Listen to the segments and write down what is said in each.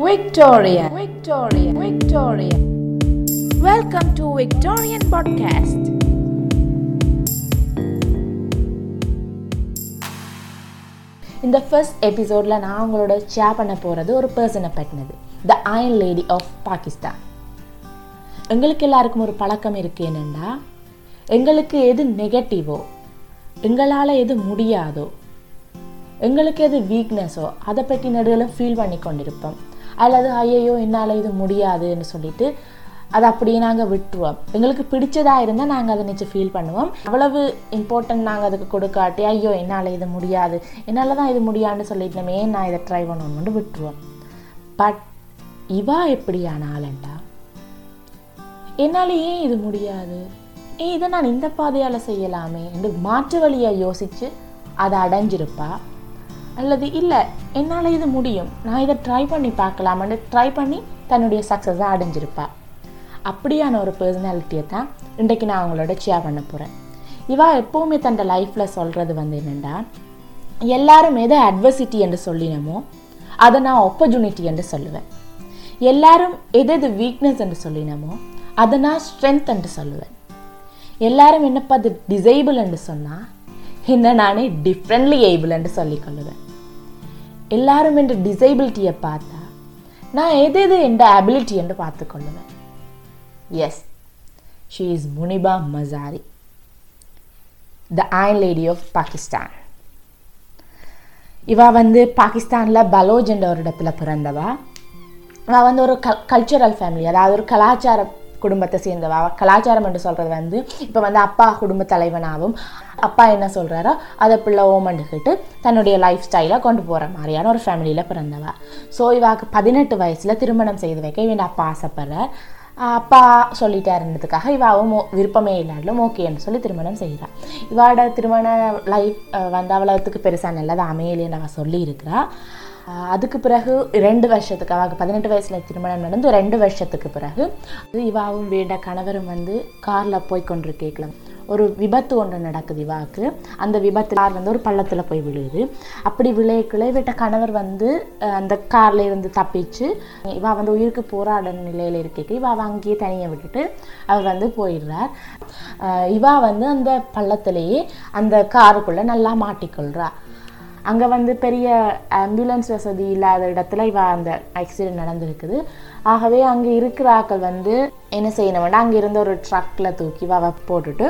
Victoria Victoria Victoria welcome to Victorian podcast இந்த first எபிசோடில் நான் உங்களோட ஷேர் பண்ண போகிறது ஒரு பர்சனை பற்றினது. The iron lady of Pakistan எங்களுக்கு எல்லாருக்கும் ஒரு பழக்கம் இருக்குது என்னென்னா எங்களுக்கு எது நெகட்டிவோ எங்களால் எது முடியாதோ எங்களுக்கு எது வீக்னஸோ அதை பற்றி நடுவில் ஃபீல் பண்ணி கொண்டிருப்போம் அல்லது ஐயையோ என்னால் இது முடியாதுன்னு சொல்லிட்டு அதை அப்படியே நாங்கள் விட்டுருவோம். எங்களுக்கு பிடிச்சதாக இருந்தால் நாங்கள் அதை நினச்சி ஃபீல் பண்ணுவோம். அவ்வளவு இம்பார்ட்டன்ட் நாங்கள் அதுக்கு கொடுக்காட்டி ஐயோ என்னால் இது முடியாது என்னால் தான் இது முடியாதுன்னு சொல்லிட்டோமே நான் இதை ட்ரை பண்ணணும்னு விட்டுருவோம். பட் இவா எப்படியான ஆளண்டா என்னால் ஏன் இது முடியாது ஏன் இதை நான் இந்த பாதையால் செய்யலாமே என்று மாற்று வழியை யோசித்து அதை அடைஞ்சிருப்பா. அல்லது இல்லை என்னால் இது முடியும். நான் இதை ட்ரை பண்ணி பார்க்கலாமான்னு ட்ரை பண்ணி தன்னுடைய சக்ஸஸை அடைஞ்சிருப்பா. அப்படியான ஒரு பர்சனாலிட்டியை தான் இன்றைக்கு நான் அவங்களோட ஷேர் பண்ண போகிறேன் இவா எப்போவுமே தன்னோட லைஃப்பில் சொல்கிறது வந்து என்னென்னா எல்லாரும் எதை அட்வர்சிட்டி என்று சொல்லினமோ அதை நான் ஆப்பர்ச்சுனிட்டி என்று சொல்லுவேன். எல்லாரும் எது எது வீக்னஸ் என்று சொல்லினமோ அதை நான் ஸ்ட்ரென்த் என்று சொல்லுவேன். எல்லாரும் என்னப்பா அது டிசேபிள் என்று சொன்னால் என்ன நானே டிஃப்ரெண்ட்லி ஏபிள் என்று சொல்லிக்கொள்ளுவேன். எல்லாரும் என்ற டிசேபிலிட்டியை பார்த்தா நான் எது எது என்ற அபிலிட்டி என்று பார்த்துக்கொள்ளுவேன் yes she is Muniba Mazari the iron lady of Pakistan இவா வந்து பாகிஸ்தானில் பலோஜ் என்ற ஒரு இடத்துல பிறந்தவா. இவள் வந்து ஒரு கல் கல்ச்சுரல் ஃபேமிலி அதாவது ஒரு கலாச்சார குடும்பத்தை சேர்ந்தவா? கலாச்சாரம் என்று சொல்கிறது வந்து இப்போ வந்து அப்பா குடும்ப தலைவனாகவும் அப்பா என்ன சொல்கிறாரோ அதை பிள்ளை ஓமண்டுக்கிட்டு தன்னுடைய லைஃப் ஸ்டைலை கொண்டு போகிற மாதிரியான ஒரு ஃபேமிலியில் பிறந்தவா. ஸோ இவாக்கு பதினெட்டு வயசில் திருமணம் செய்து வைக்க இவன் அப்பா ஆசைப்படுறார் அப்பா சொல்லிட்டாருன்றதுக்காக இவாவும் விருப்பமே இல்லாட்டிலும் ஓகேன்னு சொல்லி திருமணம் செய்கிறாள் இவாட திருமண லைஃப் வந்து அவ்வளோத்துக்கு பெருசாக நல்லது அமையலேன்னு அவள் சொல்லி அதுக்கு பிறகு ரெண்டு வருஷத்துக்கு அவளுக்கு பதினெட்டு வயசில் திருமணம் நடந்து ரெண்டு வருஷத்துக்கு பிறகு இவாவும் வேண்ட கணவரும் வந்து காரில் போய் கொண்டிருக்கலாம் ஒரு விபத்து ஒன்று நடக்குது இவாவுக்கு. அந்த விபத்து கார் வந்து ஒரு பள்ளத்தில் போய் விழுகுது அப்படி விளையக்குள்ள விட்ட கணவர் வந்து அந்த காரில் இருந்து தப்பிச்சு இவா வந்து உயிருக்கு போராட நிலையில் இருக்க இவா அங்கேயே தனியை விட்டுட்டு அவர் வந்து போயிடுறார். இவா வந்து அந்த பள்ளத்திலேயே அந்த காருக்குள்ளே நல்லா மாட்டிக்கொள்கிறா அங்கே வந்து பெரிய ஆம்புலன்ஸ் வசதி இல்லாத இடத்துல இவ அந்த ஆக்சிடென்ட் நடந்திருக்குது. ஆகவே அங்கே இருக்கிற ஆக்கள் வந்து என்ன செய்யணும்னா அங்கே இருந்த ஒரு ட்ரக்கில் தூக்கி வ போட்டுட்டு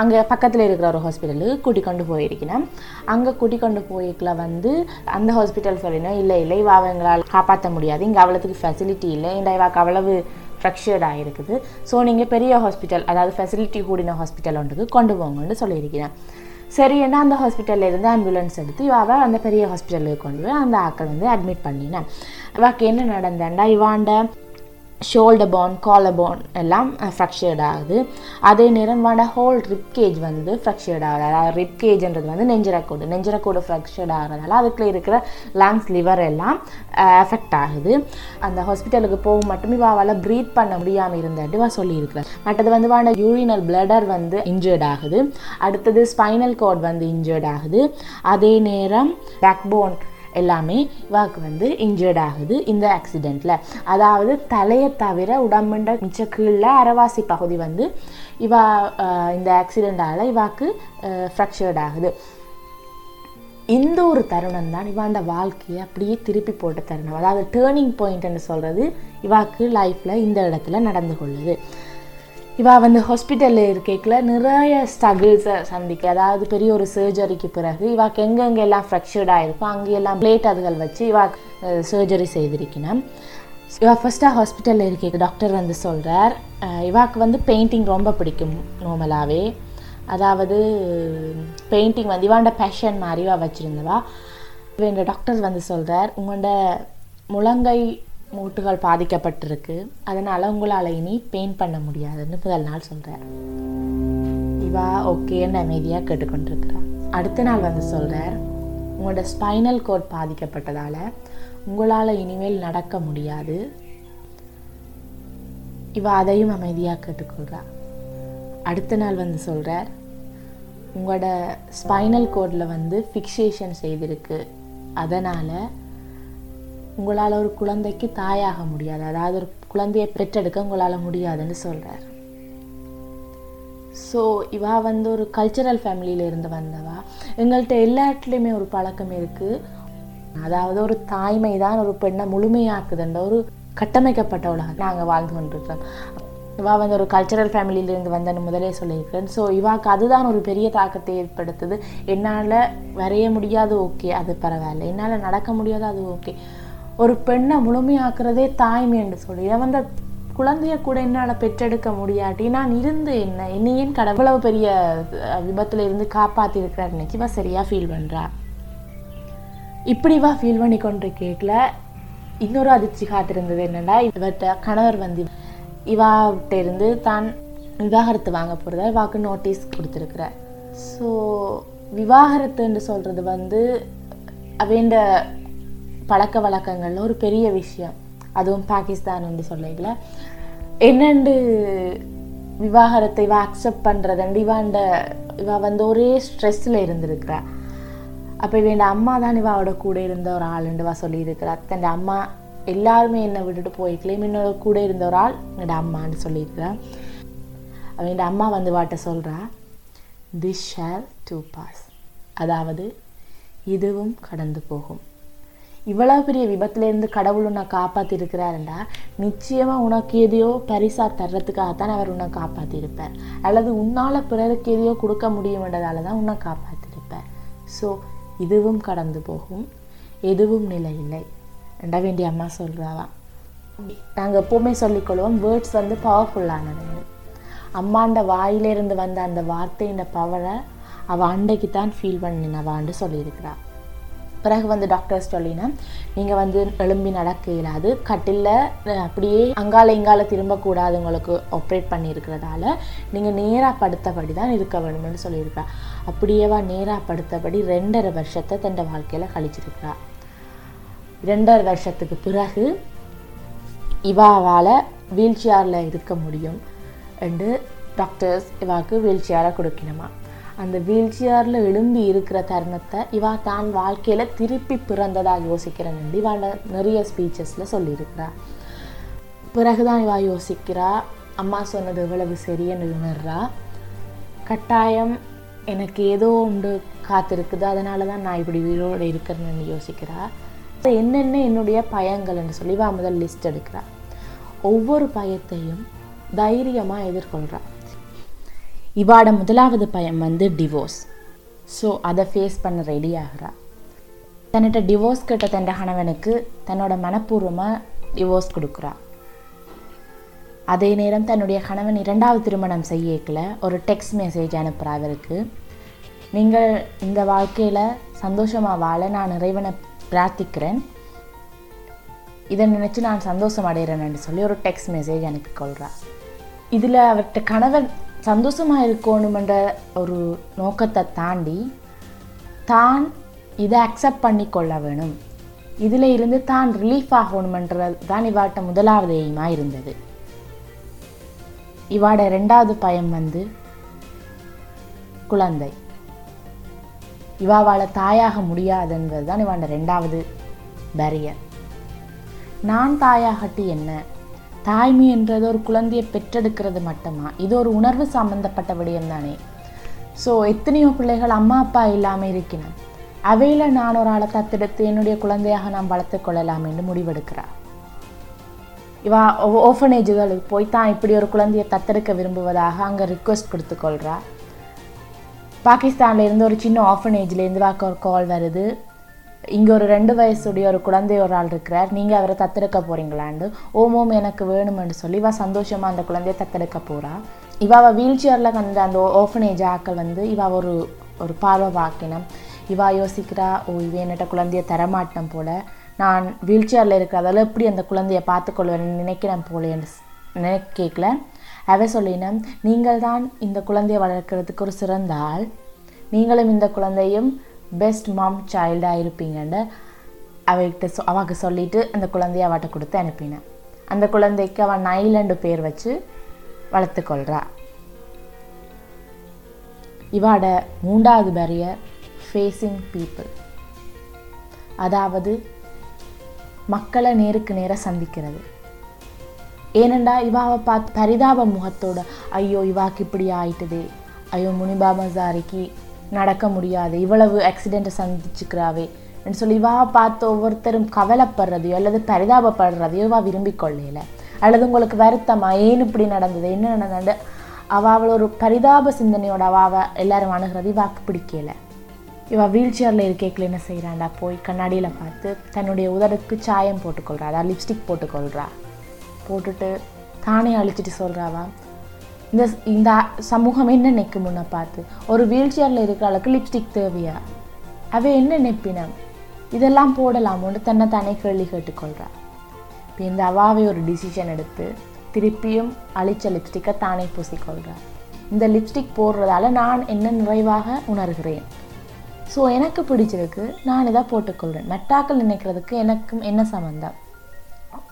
அங்கே பக்கத்தில் இருக்கிற ஒரு ஹாஸ்பிட்டலுக்கு கூட்டி கொண்டு போயிருக்கிறேன் அங்கே கூட்டி கொண்டு போயிருக்கல வந்து அந்த ஹாஸ்பிட்டல் சொல்லினோம் இல்லை இல்லை இவ எங்களால் காப்பாற்ற முடியாது. இங்கே அவ்வளோத்துக்கு ஃபெசிலிட்டி இல்லை. இந்த இவாக்கு அவ்வளவு ஃப்ரக்சர்ட் ஆகிருக்குது ஸோ நீங்கள் பெரிய ஹாஸ்பிட்டல் அதாவது ஃபெசிலிட்டி கூடின ஹாஸ்பிட்டல் ஒன்றுக்கு கொண்டு போங்கன்னு சொல்லியிருக்கிறேன் சரி என்ன அந்த ஹாஸ்பிட்டல்லேருந்து ஆம்புலன்ஸ் எடுத்து இவாவை அந்த பெரிய ஹாஸ்பிட்டலுக்கு கொண்டு போய் அந்த ஆக்கள் வந்து அட்மிட் பண்ணினேன் இவாக்கு என்ன நடந்தேன்டா இவாண்ட ஷோல்டர் போன் காலர் போன் எல்லாம் ஃப்ரக்சர்ட் ஆகுது. அதே நேரம் வட ஹோல் ரிப்கேஜ் வந்து ஃப்ரக்சர்ட் ஆகுது. அதாவது ரிப்கேஜ்ன்றது வந்து நெஞ்சரக்கூடு நெஞ்சரக்கூடு ஃப்ரக்சர்ட் ஆகிறதுனால அதுக்குள்ளே இருக்கிற லங்ஸ் லிவர் எல்லாம் எஃபெக்ட் ஆகுது. அந்த ஹாஸ்பிட்டலுக்கு போக மட்டும் இவாவால் ப்ரீத் பண்ண முடியாமல் இருந்தாட்டு இவா சொல்லியிருக்கிறேன் மற்றது வந்து வாண்ட யூரினல் பிளடர் வந்து இன்ஜர்ட் ஆகுது. அடுத்தது ஸ்பைனல் கார்ட் வந்து இன்ஜர்ட் ஆகுது. அதே நேரம் பேக் போன் எல்லாமே இவாக்கு வந்து இன்ஜர்ட் ஆகுது இந்த ஆக்சிடெண்ட்டில் அதாவது தலையை தவிர உடம்புண்ட மிச்ச கீழே அரைவாசி பகுதி வந்து இவா இந்த ஆக்சிடெண்ட்டால் இவாக்கு ஃப்ராக்சர்ட் ஆகுது. இந்த ஒரு தருணம் தான் இவாண்ட வாழ்க்கையை அப்படியே திருப்பி போட்ட தருணம். அதாவது டேர்னிங் பாயிண்ட்னு சொல்கிறது இவாக்கு லைஃப்பில் இந்த இடத்துல நடந்து கொள்ளுது. இவா வந்து ஹாஸ்பிட்டலில் இருக்கேக்கில் நிறைய ஸ்ட்ரகிள்ஸை சந்திக்க. அதாவது பெரிய ஒரு சர்ஜரிக்கு பிறகு இவாக்கு எங்கெங்கே எல்லாம் ஃப்ரக்சர்ட் ஆகிருக்கும் அங்கேயெல்லாம் பிளேட் அதுகள் வச்சு இவா சர்ஜரி செய்திருக்கினேன் இவா ஃபஸ்ட்டாக ஹாஸ்பிட்டலில் இருக்க டாக்டர் வந்து சொல்கிறார் இவாக்கு வந்து பெயிண்டிங் ரொம்ப பிடிக்கும் நார்மலாகவே அதாவது பெயிண்டிங் வந்து இவாண்ட பேஷன் மாதிரி இவா வச்சுருந்தவா. இந்த டாக்டர் வந்து சொல்கிறார் உங்களோட முழங்கை மூட்டுகள் பாதிக்கப்பட்டிருக்கு. அதனால் உங்களால் இனி பெயிண்ட் பண்ண முடியாதுன்னு முதல் நாள் சொல்கிறார் இவா ஓகேன்னு அமைதியாக கேட்டுக்கொண்டிருக்கிறார். அடுத்த நாள் வந்து சொல்கிறார் உங்களோட ஸ்பைனல் கோட் பாதிக்கப்பட்டதால் உங்களால் இனிமேல் நடக்க முடியாது. இவ அதையும் அமைதியாக கேட்டுக்கொள்கிறா அடுத்த நாள் வந்து சொல்கிறார் உங்களோட ஸ்பைனல் கோடில் வந்து ஃபிக்சேஷன் செய்திருக்கு. அதனால் உங்களால் ஒரு குழந்தைக்கு தாயாக முடியாது. அதாவது ஒரு குழந்தையை பெற்றெடுக்க உங்களால் முடியாதுன்னு சொல்கிறார் ஸோ இவா வந்து ஒரு கல்ச்சரல் ஃபேமிலியிலேருந்து வந்தவா. எங்கள்கிட்ட எல்லாத்துலேயுமே ஒரு பழக்கம் இருக்குது அதாவது ஒரு தாய்மை தான் ஒரு பெண்ணை முழுமையாக்குதுன்ற ஒரு கட்டமைக்கப்பட்ட உலகம் நாங்கள் வாழ்ந்து கொண்டிருக்கிறோம். இவா வந்து ஒரு கல்ச்சரல் ஃபேமிலியிலேருந்து வந்தேன்னு முதலே சொல்லியிருக்கேன் ஸோ இவாக்கு அதுதான் ஒரு பெரிய தாக்கத்தை ஏற்படுத்துது. என்னால் வரைய முடியாது ஓகே அது பரவாயில்ல. என்னால் நடக்க முடியாது அது ஓகே ஒரு பெண்ணை முழுமையாக்குறதே தாய்மை என்று சொல்லி. இதை வந்து குழந்தைய கூட என்னால் பெற்றெடுக்க முடியாட்டி நான் இருந்து என்ன என்னை ஏன் கடவுளவு பெரிய விபத்தில் விபத்துல இருந்து காப்பாற்றி இருக்கிறார் நினைச்சு இவ சரியாக ஃபீல் பண்ணுறா இப்படி வா ஃபீல் பண்ணி கொண்டு கேட்கல இன்னொரு அதிர்ச்சி காத்திருந்தது என்னன்னா இவர்கிட்ட கணவர் வந்து இவாகிட்ட இருந்து தான் விவாகரத்து வாங்க போகிறதா இவாக்கு நோட்டீஸ் கொடுத்துருக்குறார். ஸோ விவாகரத்துன்னு சொல்கிறது வந்து அவேண்ட பழக்க வழக்கங்கள்னு ஒரு பெரிய விஷயம். அதுவும் பாகிஸ்தான் வந்து சொல்லல என்னண்டு விவாகரத்தை இவ அக்செப்ட் பண்ணுறதுண்டு இவாண்ட இவ வந்து ஒரே ஸ்ட்ரெஸ்ஸில் இருந்திருக்கிறா. அப்போ இவன் அம்மா தான் இவாவோட கூட இருந்த ஒரு ஆளுண்டுவா சொல்லியிருக்கிறா. தன் அம்மா எல்லாருமே என்னை விட்டுட்டு போய்க்கலையும் இன்னொரு கூட இருந்த ஒரு ஆள் என்னோட அம்மான்னு சொல்லியிருக்கிறா. அவன் அம்மா வந்து வாட்ட சொல்கிறா திஸ் ஷேர் டூ பாஸ் அதாவது இதுவும் கடந்து போகும். இவ்வளவு பெரிய விபத்துலேருந்து கடவுள் உன்னை காப்பாற்றிருக்கிறாருண்டா நிச்சயமாக உனக்கு எதையோ பரிசா தர்றதுக்காகத்தான் அவர் உன்னை காப்பாற்றிருப்பார் அல்லது உன்னால் பிறருக்கு எதையோ கொடுக்க முடியும்ன்றதால தான் உன்னை காப்பாற்றிருப்பார் ஸோ இதுவும் கடந்து போகும். எதுவும் நிலை இல்லை. ரெண்டா வேண்டிய அம்மா சொல்கிறாவா நாங்கள் எப்போவுமே சொல்லிக்கொள்வோம் வேர்ட்ஸ் வந்து பவர்ஃபுல்லானது அம்மாண்ட வாயிலிருந்து வந்த அந்த வார்த்தையின் பவரை அவள் அண்டைக்கு தான் ஃபீல் பண்ணினவான்னு சொல்லியிருக்கிறாள் பிறகு வந்து டாக்டர்ஸ் சொல்லினேன் நீங்கள் வந்து எலும்பி நடக்க இயலாது. கட்டிலில் அப்படியே அங்கால இங்கால திரும்பக்கூடாது உங்களுக்கு ஆப்ரேட் பண்ணியிருக்கிறதால நீங்கள் நேராக படுத்தபடி தான் இருக்க வேணும்னு சொல்லியிருக்கா அப்படியேவா நேராக படுத்தபடி ரெண்டரை வருஷத்தை தன் வாழ்க்கையில் கழிச்சிருக்கிறா. ரெண்டரை வருஷத்துக்கு பிறகு இவாவால் வீல் சேரில் இருக்க முடியும் என்று டாக்டர்ஸ் இவாக்கு வீல் சேரை கொடுக்கணுமா? அந்த வீல் சேரில் எழும்பி இருக்கிற தருணத்தை இவா தான் வாழ்க்கையில் திருப்பி பிறந்ததாக யோசிக்கிறேன் இவாண்ட நிறைய ஸ்பீச்சஸில் சொல்லியிருக்கிறா. பிறகுதான் இவா யோசிக்கிறா அம்மா சொன்னது இவ்வளவு சரின்னு உணர்றா. கட்டாயம் எனக்கு ஏதோ உண்டு காத்திருக்குது அதனால தான் நான் இப்படி உயிரோடு இருக்கிறேன்னு யோசிக்கிறா. என்னென்ன என்னுடைய பயங்கள்னு சொல்லி இவா முதல் லிஸ்ட் எடுக்கிறா. ஒவ்வொரு பயத்தையும் தைரியமாக எதிர்கொள்கிறா இவாட முதலாவது பயம் வந்து டிவோர்ஸ் ஸோ அதை ஃபேஸ் பண்ண ரெடி ஆகிறா. தன்னிட்ட டிவோர்ஸ் கிட்ட தன் கணவனுக்கு தன்னோட மனப்பூர்வமாக டிவோர்ஸ் கொடுக்குறா. அதே நேரம் தன்னுடைய கணவன் இரண்டாவது திருமணம் செய்யக்கல ஒரு டெக்ஸ்ட் மெசேஜ் அனுப்புகிறா அவருக்கு. நீங்கள் இந்த வாழ்க்கையில் சந்தோஷமாக வாழ நான் இறைவனை பிரார்த்திக்கிறேன். இதை நினச்சி நான் சந்தோஷம் அடைகிறேன்னு சொல்லி ஒரு டெக்ஸ்ட் மெசேஜ் அனுப்பிக்கொள்கிறா இதில் அவர்கிட்ட கணவன் சந்தோஷமாக இருக்கணுமென்ற ஒரு நோக்கத்தை தாண்டி தான் இதை அக்செப்ட் பண்ணி கொள்ள வேணும். இதில் இருந்து தான் ரிலீஃப் ஆகணுமென்றது தான் இவாட்ட முதலாவது எய்மாக இருந்தது இவாட ரெண்டாவது பயம் வந்து குழந்தை. இவாவால் தாயாக முடியாதுன்றது தான் இவாண்ட ரெண்டாவது பேரியர் நான் தாயாகட்டி என்ன? தாய்மை என்றது ஒரு குழந்தையை பெற்றெடுக்கிறது மட்டுமா? இது ஒரு உணர்வு சம்பந்தப்பட்ட விடயம் தானே ஸோ எத்தனையோ பிள்ளைகள் அம்மா அப்பா இல்லாமல் இருக்கணும் அவையில் நான் ஒரு ஆளை தத்தெடுத்து என்னுடைய குழந்தையாக நான் வளர்த்து கொள்ளலாம் என்று முடிவெடுக்கிறார். இவா ஓஃபனேஜுகளுக்கு போய் தான் இப்படி ஒரு குழந்தையை தத்தெடுக்க விரும்புவதாக அங்கே ரிக்வெஸ்ட் கொடுத்துக்கொள்கிறா பாகிஸ்தான்ல இருந்து ஒரு சின்ன ஆஃபனேஜ்லேருந்து வாக்க ஒரு கால் வருது. இங்கே ஒரு ரெண்டு வயசுடைய ஒரு குழந்தை ஒரு ஆள் இருக்கிறார். நீங்கள் அவரை தத்தெடுக்க போகிறீங்களாண்டு ஓம் ஓம் எனக்கு வேணுமென்று சொல்லி இவா சந்தோஷமாக அந்த குழந்தைய தத்தெடுக்க போகிறா இவாவை வீல் சேரில் கண்ட அந்த ஓஃபனேஜ் ஆக்கள் வந்து இவா ஒரு ஒரு பார்வை வாக்கினம் இவா யோசிக்கிறா ஓ இவ என்னட்ட குழந்தைய தரமாட்டேன் போல. நான் வீல் சேரில் இருக்கிறதால எப்படி அந்த குழந்தைய பார்த்துக்கொள்வேன் நினைக்கிறேன் போலேன்னு நினைக்க நினைக்கல அவ சொல்லினேன் நீங்கள் தான் இந்த குழந்தையை வளர்க்குறதுக்கு ஒரு சிறந்த ஆள். நீங்களும் இந்த குழந்தையும் பெஸ்ட் மாம் சைல்டாக இருப்பீங்கன்னு அவகிட்ட சொ அவக்கு சொல்லிட்டு அந்த குழந்தைய அவட்ட கொடுத்து அனுப்பினேன் அந்த குழந்தைக்கு அவன் நைலண்டு பேர் வச்சு வளர்த்துக்கொள்கிறா இவாட மூன்றாவது பேரியர் ஃபேஸிங் பீப்புள் அதாவது மக்களை நேருக்கு நேராக சந்திக்கிறது. ஏனண்டா இவாவை பார்த்து பரிதாப முகத்தோட ஐயோ இவாக்கு இப்படி ஆயிட்டுதே. ஐயோ முனிபா மசாரிக்கு நடக்க முடியாது. இவ்வளவு ஆக்சிடெண்ட்டை சந்திச்சுக்கிறாவே. அப்படின்னு சொல்லி இவா பார்த்து ஒவ்வொருத்தரும் கவலைப்படுறதையோ அல்லது பரிதாபப்படுறதையோ இவா விரும்பி கொள்ளையில அல்லது உங்களுக்கு வருத்தமா? ஏன் இப்படி நடந்தது? என்ன நடந்தது? அவள் ஒரு பரிதாப சிந்தனையோட அவாவை எல்லாரும் அணுகிறது. இவாக்கு பிடிக்கல. இவ வீல் சேரில் இருக்கேக்கில் என்ன செய்கிறாண்டா போய் கண்ணாடியில் பார்த்து தன்னுடைய உதடுக்கு சாயம் போட்டுக்கொள்கிறா அதாவது லிப்ஸ்டிக் போட்டுக்கொள்கிறா போட்டுட்டு தானே அழிச்சிட்டு சொல்கிறாவா இந்த இந்த சமூகம் என்ன நினைக்கும் முன்ன பார்த்து? ஒரு வீல் சேரில் இருக்கிற அளவுக்கு லிப்ஸ்டிக் தேவையா? அவ என்ன நெப்பினம் இதெல்லாம் போடலாமோன்னு தன்னை தானே கேள்வி கேட்டுக்கொள்றா. இப்போ இந்த அவாவை ஒரு டிசிஷன் எடுத்து திருப்பியும் அழிச்ச லிப்ஸ்டிக்கை தானே பூசிக்கொள்கிறார் இந்த லிப்ஸ்டிக் போடுறதால நான் என்ன நிறைவாக உணர்கிறேன்? ஸோ எனக்கு பிடிச்சிருக்கு. நான் இதை போட்டுக்கொள்கிறேன் மெட்டாக்கள் நினைக்கிறதுக்கு எனக்கும் என்ன சம்மந்தம்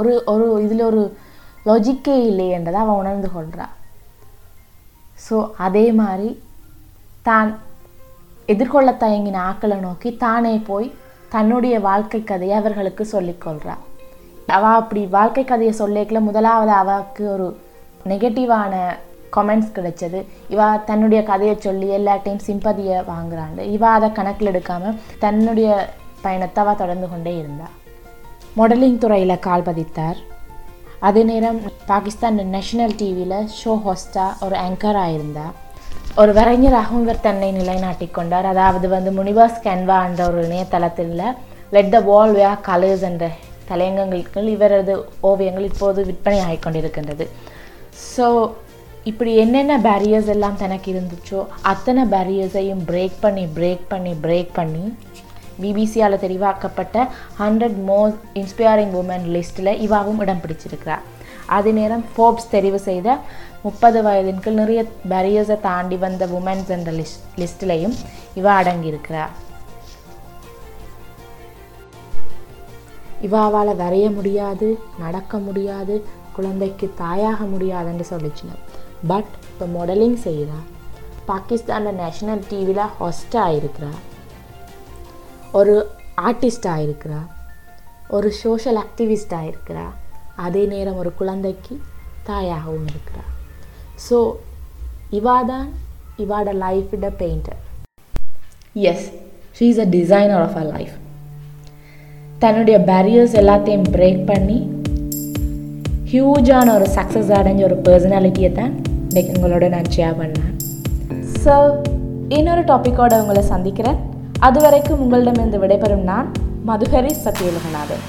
ஒரு ஒரு இதில் ஒரு லாஜிக்கே இல்லையன்றதை அவன் உணர்ந்து கொள்கிறான் ஸோ அதே மாதிரி தான் எதிர்கொள்ள தயங்கின ஆக்களை நோக்கி தானே போய் தன்னுடைய வாழ்க்கை கதையை அவர்களுக்கு சொல்லிக்கொள்கிறா அவள் அப்படி வாழ்க்கை கதையை சொல்லிக்கல முதலாவது அவளுக்கு ஒரு நெகட்டிவான கமெண்ட்ஸ் கிடைச்சது. இவா தன்னுடைய கதையை சொல்லி எல்லாட்டையும் சிம்பதியை வாங்குறாண்டு. இவா அதை கணக்கில் எடுக்காமல் தன்னுடைய பயணத்தை அவள் தொடர்ந்து கொண்டே இருந்தாள் மாடலிங் துறையில் கால் பதித்தார். அதே நேரம் பாகிஸ்தான் நேஷனல் டிவியில் ஷோ ஹோஸ்டா ஒரு ஆங்கராக இருந்தா ஒரு வரைஞராகவும் இவர் தன்னை நிலைநாட்டி கொண்டார். அதாவது வந்து முனிவாஸ் கேன்வா என்ற ஒரு இணையதளத்தில் let the wall way colours என்ற தலையங்கங்களுக்கு இவரது ஓவியங்கள் இப்போது விற்பனை ஆகிக்கொண்டிருக்கின்றது ஸோ இப்படி என்னென்ன பேரியர்ஸ் எல்லாம் தனக்கு இருந்துச்சோ அத்தனை பேரியர்ஸையும் பிரேக் பண்ணி பிரேக் பண்ணி பிரேக் பண்ணி பிபிசியால் தெரிவாக்கப்பட்ட ஹண்ட்ரட் மோஸ்ட் இன்ஸ்பைரிங் உமன் லிஸ்ட்டில் இவாவும் இடம் பிடிச்சிருக்கிறார் அதே நேரம் ஃபோர்ப்ஸ் தெரிவு செய்த முப்பது வயதின் கீழ் நிறைய பேரியர்ஸை தாண்டி வந்த உமன்ஸ் என்ற லிஸ்ட் லிஸ்ட்லேயும் இவா அடங்கியிருக்கிறார் இவாவால் வரைய முடியாது நடக்க முடியாது குழந்தைக்கு தாயாக முடியாதுன்னு சொல்லிச்சுனா பட் இப்போ மாடலிங் செய்கிறார் பாகிஸ்தானில் நேஷ்னல் டிவியில் ஹொஸ்டாக இருக்கிறா. ஒரு ஆர்டிஸ்டாக இருக்கிறா ஒரு சோஷியல் ஆக்டிவிஸ்டாக இருக்கிறா அதே நேரம் ஒரு குழந்தைக்கு தாயாகவும் இருக்கிறா. ஸோ இவா தான் இவாட லைஃபிட painter as she is a designer of a life தன்னுடைய பேரியர்ஸ் எல்லாத்தையும் பிரேக் பண்ணி ஹியூஜான ஒரு சக்ஸஸ் அடைஞ்ச ஒரு பர்சனாலிட்டியை தான் இன்னைக்கு உங்களோட நான் ஷேர் பண்ணேன். ஸோ இன்னொரு டாப்பிக்கோட உங்களை சந்திக்கிறேன். அதுவரைக்கும் உங்களிடமிருந்து விடைபெறும் நான் மதுகரி சத்யலகநாதன்.